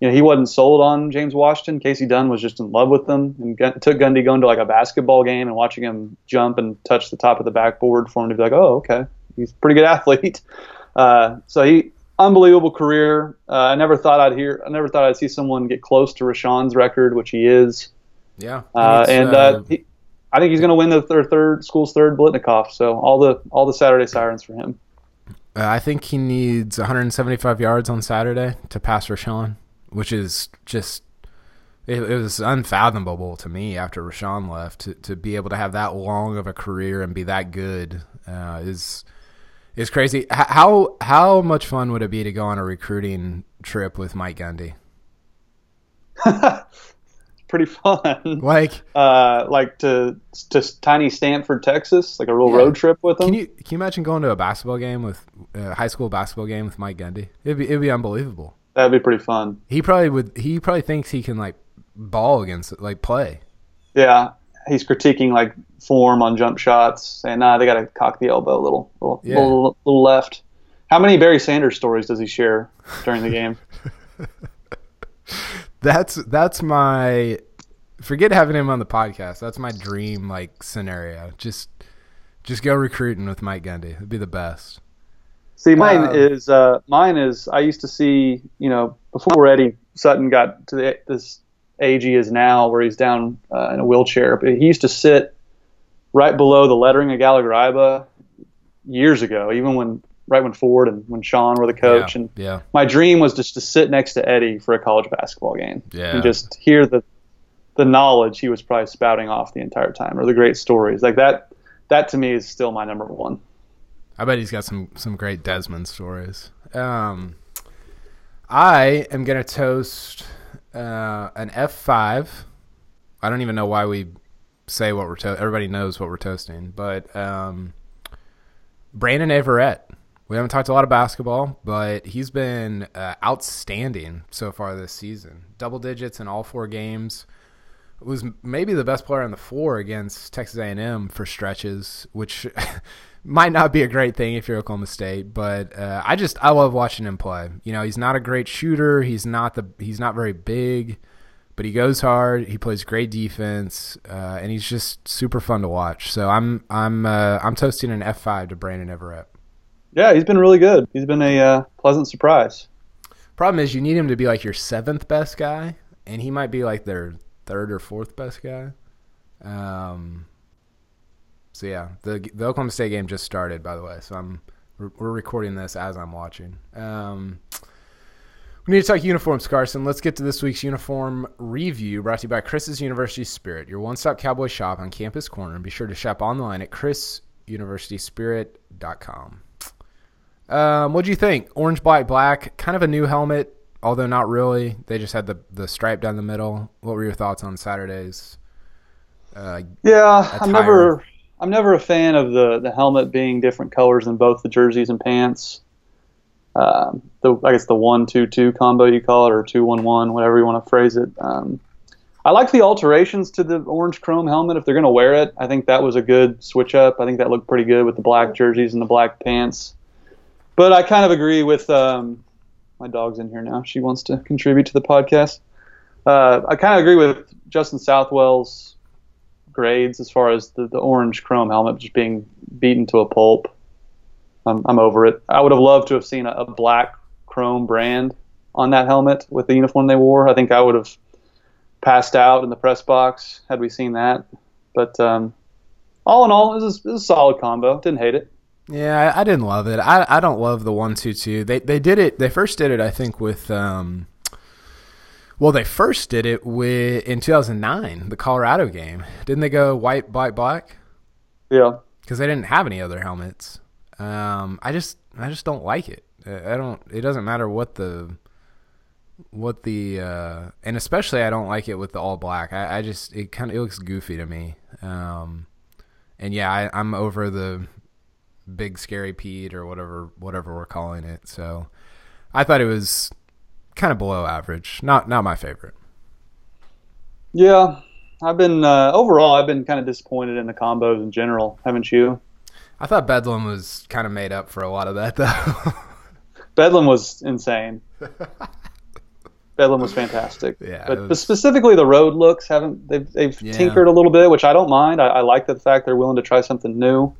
you know he wasn't sold on James Washington. Kasey Dunn was just in love with him, and Gun- took Gundy going to like a basketball game and watching him jump and touch the top of the backboard for him to be like, oh, okay, he's a pretty good athlete. Uh, so he unbelievable career. Uh, I never thought I'd hear. I never thought I'd see someone get close to Rashaun's record, which he is. yeah, Uh, and uh, he, I think he's going to win the third, third school's third Biletnikoff. So all the all the Saturday sirens for him. Uh, I think he needs 175 yards on Saturday to pass Rashaun, which is just it, it was unfathomable to me after Rashaun left to, to be able to have that long of a career and be that good uh, is is crazy. H- how how much fun would it be to go on a recruiting trip with Mike Gundy? Pretty fun. Like, Uh, like to to tiny Stanford, Texas, like a real Yeah. road trip with him. can you can you imagine going to a basketball game with a high school basketball game with Mike Gundy? It'd be it'd be unbelievable. That'd be pretty fun. He probably would. He probably thinks he can like ball against it, like play. Yeah, he's critiquing like form on jump shots, saying nah, they got to cock the elbow a little, little, Yeah. little, little left. How many Barry Sanders stories does he share during the game? That's that's my forget having him on the podcast. That's my dream like scenario. Just just go recruiting with Mike Gundy. It'd be the best. See, mine Um, is uh, mine is I used to see you know before Eddie Sutton got to the, this age he is now, where he's down uh, in a wheelchair. But he used to sit right below the lettering of Gallagher Iba years ago, even when right when Ford and when Sean were the coach. Yeah, and yeah. my dream was just to sit next to Eddie for a college basketball game Yeah. and just hear the the knowledge he was probably spouting off the entire time, or the great stories like that. That to me is still my number one. I bet he's got some some great Desmond stories. Um, I am gonna toast uh, an F five. I don't even know why we say what we're to- everybody knows what we're toasting, but um, Brandon Averette. We haven't talked a lot of basketball, but he's been uh, outstanding so far this season. Double digits in all four games. Was maybe the best player on the floor against Texas A&M for stretches, which might not be a great thing if you're Oklahoma State. But uh, I just I love watching him play. You know, he's not a great shooter. He's not the he's not very big, but he goes hard. He plays great defense, uh, and he's just super fun to watch. So I'm I'm uh, I'm toasting an F five to Brandon Averette. Yeah, he's been really good. He's been a uh, pleasant surprise. Problem is, you need him to be like your seventh best guy, and he might be like their third or fourth best guy. Um. So yeah, the the Oklahoma State game just started, by the way. So I'm we're, recording this as I'm watching. Um. We need to talk uniforms, Carson. Let's get to this week's uniform review brought to you by Chris's University Spirit, your one stop cowboy shop on Campus Corner. And be sure to shop online at chrisuniversityspirit.com. Um, what do you think? Orange, black, black. Kind of a new helmet, although not really. They just had the the stripe down the middle. What were your thoughts on Saturday's? Uh, Yeah, attire. I'm never I'm never a fan of the the helmet being different colors in both the jerseys and pants. Um, the I guess the one two two combo you call it or two one one whatever you want to phrase it. Um, I like the alterations to the orange chrome helmet if they're going to wear it. I think that was a good switch up. I think that looked pretty good with the black jerseys and the black pants. But I kind of agree with um, my dog's in here now. She wants to contribute to the podcast. Uh, I kind of agree with Justin Southwell's grades as far as the, the orange chrome helmet just being beaten to a pulp. I'm, I'm over it. I would have loved to have seen a, a black chrome brand on that helmet with the uniform they wore. I think I would have passed out in the press box had we seen that. But um, all in all, it was, a, it was a solid combo. Didn't hate it. Yeah, I, I didn't love it. I, I don't love the one two two. They they did it. They first did it, I think, with um. Well, they first did it with in 2009, the Colorado game. Didn't they go white, black, black? Yeah. Because they didn't have any other helmets. Um, I just I just don't like it. I I don't. It doesn't matter what the what the uh, and especially I don't like it with the all black. I, I just it kind of it looks goofy to me. Um, and yeah, I, I'm over the big scary Pete or whatever whatever we're calling it. So I thought it was kind of below average. Not not my favorite. Yeah. I've been, uh, overall, I've been kind of disappointed in the combos in general. Haven't you? I thought Bedlam was kind of made up for a lot of that though. Bedlam was insane. Bedlam was fantastic. Yeah, but, was- specifically the road looks haven't they've they've Yeah. tinkered a little bit, which I don't mind. I, I like the fact they're willing to try something new.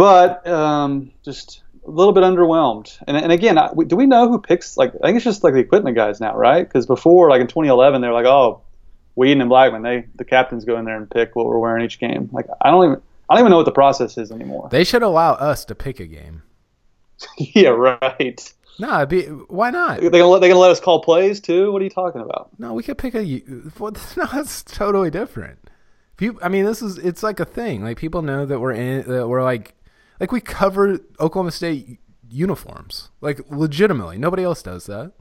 But um, just a little bit underwhelmed. And and again, I, do we know who picks? Like I think it's just like the equipment guys now, right? Because before, like in 2011, they're like, oh, Weeden and Blackmon, they the captains go in there and pick what we're wearing each game. Like I don't even I don't even know what the process is anymore. they should allow us to pick a game. yeah, right. No, be, why not? They gonna let, they gonna let us call plays too? What are you talking about? No, we could pick a. No, that's totally different. People, I mean, this is it's like a thing. Like people know that we're in that we're like like we cover Oklahoma State uniforms. Like legitimately, nobody else does that.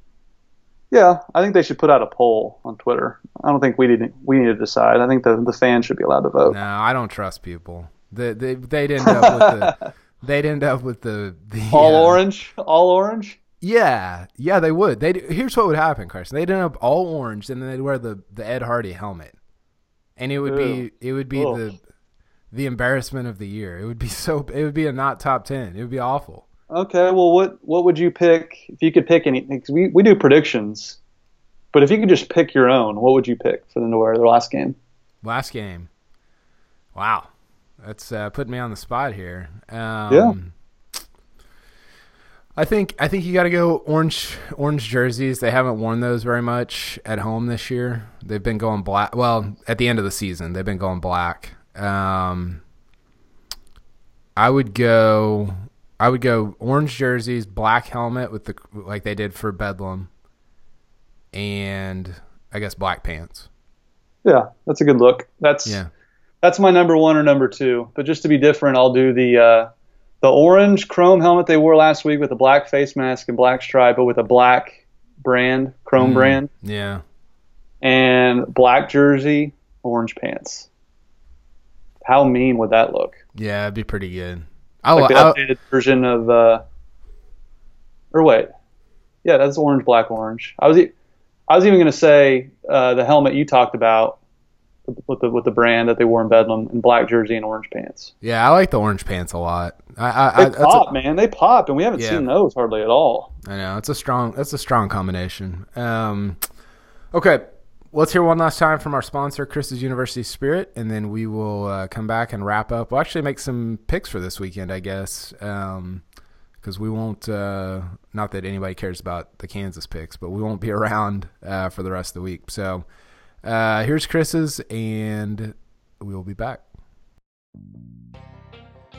Yeah, I think they should put out a poll on Twitter. I don't think we need we need to decide. I think the the fans should be allowed to vote. No, I don't trust people. They they they'd end up with the they'd end up with the the All uh, orange, all orange. Yeah, yeah, they would. They here's what would happen, Carson. They'd end up all orange, and then they'd wear the the Ed Hardy helmet, and it would Ew. be it would be Ugh. the the embarrassment of the year. It would be so it would be a not top ten. It would be awful. Okay, well, what what would you pick if you could pick anything? Cause we we do predictions, but if you could just pick your own, what would you pick for them to wear their last game? Last game, wow, that's uh, putting me on the spot here. Um, Yeah. I think I think you got to go orange orange jerseys. They haven't worn those very much at home this year. They've been going black. Well, at the end of the season, they've been going black. Um, I would go I would go orange jerseys, black helmet with the like they did for Bedlam, and I guess black pants. Yeah, that's a good look. That's Yeah. that's my number one or number two. But just to be different, I'll do the uh, the orange chrome helmet they wore last week with a black face mask and black stripe, but with a black brand, chrome Mm. brand, Yeah. and black jersey, orange pants. How mean would that look? Yeah, it'd be pretty good. I, Like the I, updated version of, uh, or wait, yeah, that's orange, black, orange. I was, e- I was even going to say uh, the helmet you talked about with the with the brand that they wore in Bedlam in black jersey and orange pants. yeah, I like the orange pants a lot. I, I, I They a- pop, man. They pop, and we haven't Yeah. seen those hardly at all. I know it's a strong that's a strong combination. Um, okay, let's hear one last time from our sponsor, Chris's University Spirit, and then we will uh, come back and wrap up. We'll actually make some picks for this weekend, I guess, because we won't. Uh, not that anybody cares about the Kansas picks, but we won't be around uh, for the rest of the week. So uh, here's Chris's, and we will be back.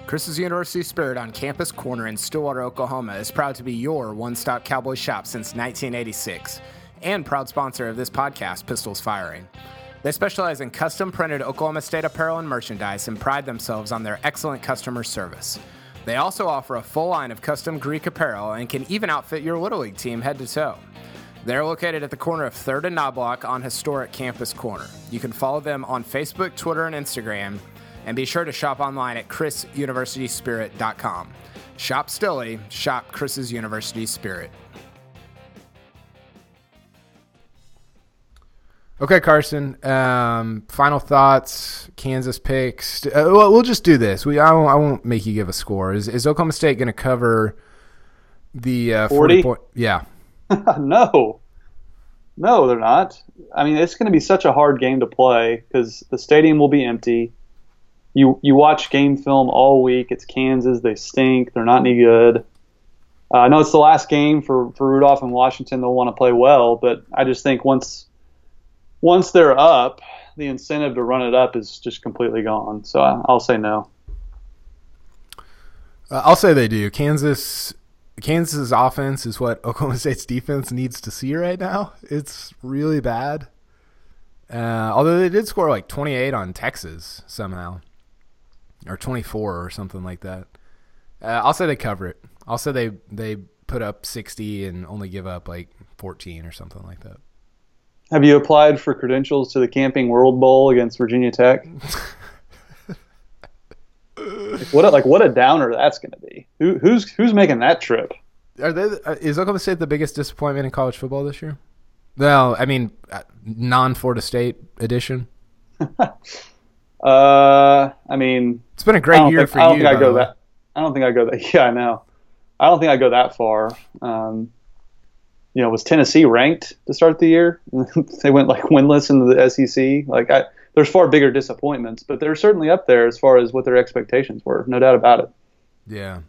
Chris's University Spirit on Campus Corner in Stillwater, Oklahoma is proud to be your one stop cowboy shop since 1986 and proud sponsor of this podcast, Pistols Firing. They specialize in custom printed Oklahoma State apparel and merchandise and pride themselves on their excellent customer service. They also offer a full line of custom Greek apparel and can even outfit your Little League team head to toe. They're located at the corner of 3rd and Knoblock on historic Campus Corner. You can follow them on Facebook, Twitter, and Instagram, and be sure to shop online at chrisuniversityspirit.com. Shop Stilly, shop Chris's University Spirit. Okay, Carson. Um, final thoughts. Kansas picks. Uh, well, we'll just do this. We I won't, I won't make you give a score. Is is Oklahoma State going to cover the uh, 40? point? Yeah. no, no, they're not. I mean, it's going to be such a hard game to play because the stadium will be empty. You you watch game film all week. It's Kansas. They stink. They're not any good. Uh, I know it's the last game for, for Rudolph and Washington. They'll want to play well, but I just think once once they're up, the incentive to run it up is just completely gone. So I, I'll say no. Uh, I'll say they do. Kansas Kansas's offense is what Oklahoma State's defense needs to see right now. It's really bad. Uh, although they did score like 28 on Texas somehow, or 24 or something like that. Uh, I'll say they cover it. I'll say they they put up 60 and only give up like 14 or something like that. Have you applied for credentials to the Camping World Bowl against Virginia Tech? like what a, like what a downer that's going to be. Who, who's who's making that trip? Are they? uh, Is Oklahoma State the biggest disappointment in college football this year? No, I mean non Florida State edition. Uh, I mean, it's been a great year think, for I don't you. think I go that. I don't think I go that. Yeah, I know. I don't think I go that far. Um, you know, was Tennessee ranked to start the year? they went like winless into the SEC. Like, I, there's far bigger disappointments, but they're certainly up there as far as what their expectations were. No doubt about it. Yeah.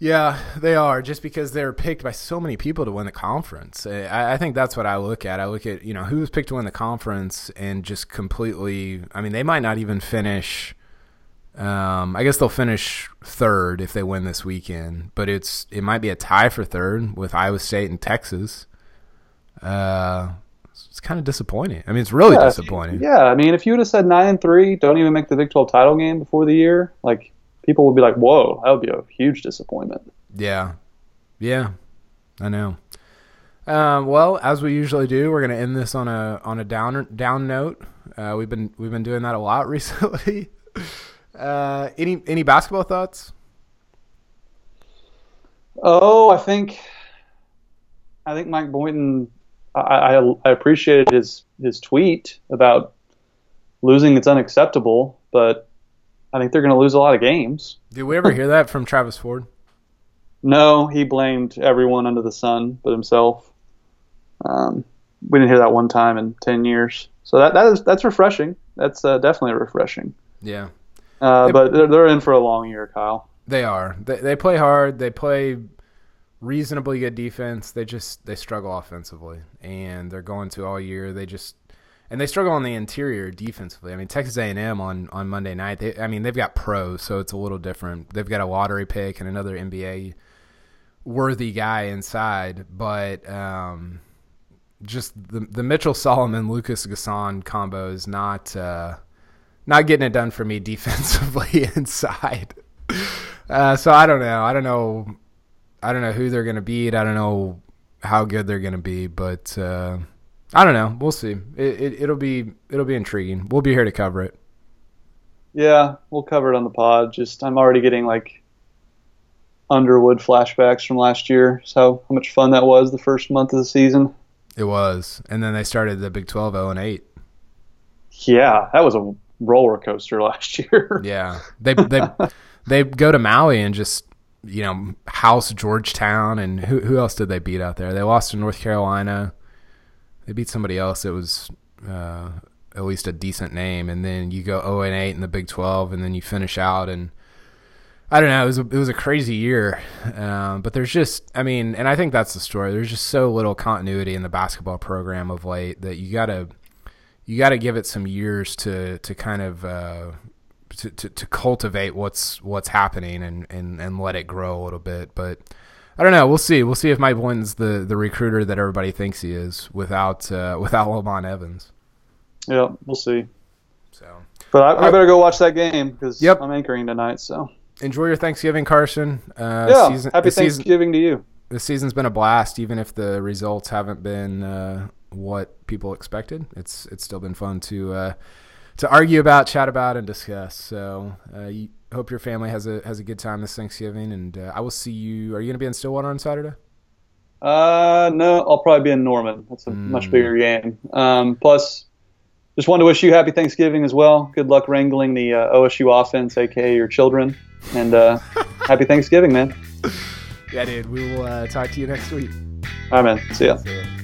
Yeah, they are just because they're picked by so many people to win the conference. I, I think that's what I look at. I look at, you know, who was picked to win the conference and just completely, I mean, they might not even finish. Um, I guess they'll finish third if they win this weekend, but it's it might be a tie for third with Iowa State and Texas. Uh, it's kind of disappointing. I mean, it's really Yeah, disappointing. Yeah, I mean, if you would have said nine and three, don't even make the Big 12 title game before the year, like people would be like, "Whoa, that would be a huge disappointment." Yeah, yeah, I know. Um, well, as we usually do, we're gonna end this on a on a down down note. Uh, we've been we've been doing that a lot recently. Uh, any any basketball thoughts? Oh, I think, I think Mike Boynton. I, I, I appreciated his his tweet about losing. It's unacceptable, but I think they're going to lose a lot of games. Did we ever hear that from Travis Ford? No, he blamed everyone under the sun but himself. Um, we didn't hear that one time in ten years, so that that is that's refreshing. That's uh, definitely refreshing. Yeah, Uh, but they're, they're in for a long year, Kyle. they are. They they play hard. They play reasonably good defense. They just they struggle offensively, and they're going to all year. They just and they struggle on the interior defensively. I mean, Texas A&M on on Monday night. They, I mean, they've got pros, so it's a little different. They've got a lottery pick and another NBA worthy guy inside, but um, just the the Mitchell Solomon Lucas N'Guessan combo is not uh, not getting it done for me defensively inside. Uh, so I don't know. I don't know. I don't know who they're going to beat. I don't know how good they're going to be, but uh, I don't know. We'll see. It, it, will be it'll be intriguing. We'll be here to cover it. Yeah, we'll cover it on the pod. Just I'm already getting like Underwood flashbacks from last year. So how much fun that was the first month of the season. It was, and then they started the Big 12 0 and 8. Yeah, that was a roller coaster last year. yeah, they they they go to Maui and just you know house Georgetown and who who else did they beat out there? They lost to North Carolina. They beat somebody else It was uh, at least a decent name, and then you go 0 and 8 in the Big 12, and then you finish out and I don't know. It was a, it was a crazy year, um, but there's just I mean, and I think that's the story. There's just so little continuity in the basketball program of late that you gotta you gotta give it some years to to kind of uh, to, to, to cultivate what's what's happening and, and and let it grow a little bit. But I don't know. We'll see. We'll see if Mike Boynton's the the recruiter that everybody thinks he is without uh, without Lamont Evans. Yeah, we'll see. So, but I, I better go watch that game because yep. I'm anchoring tonight. So enjoy your Thanksgiving, Carson. Uh, yeah, season, happy Thanksgiving season, to you. The season's been a blast, even if the results haven't been uh, what people expected. It's it's still been fun to uh, to argue about, chat about, and discuss. So, uh, you, hope your family has a has a good time this Thanksgiving, and uh, I will see you. Are you going to be in Stillwater on Saturday? Uh, no, I'll probably be in Norman. That's a mm. much bigger game. Um, plus, just wanted to wish you happy Thanksgiving as well. Good luck wrangling the uh, OSU offense, aka your children. And uh, happy Thanksgiving, man. Yeah, dude. We will uh, talk to you next week. All right, man. See ya. See ya.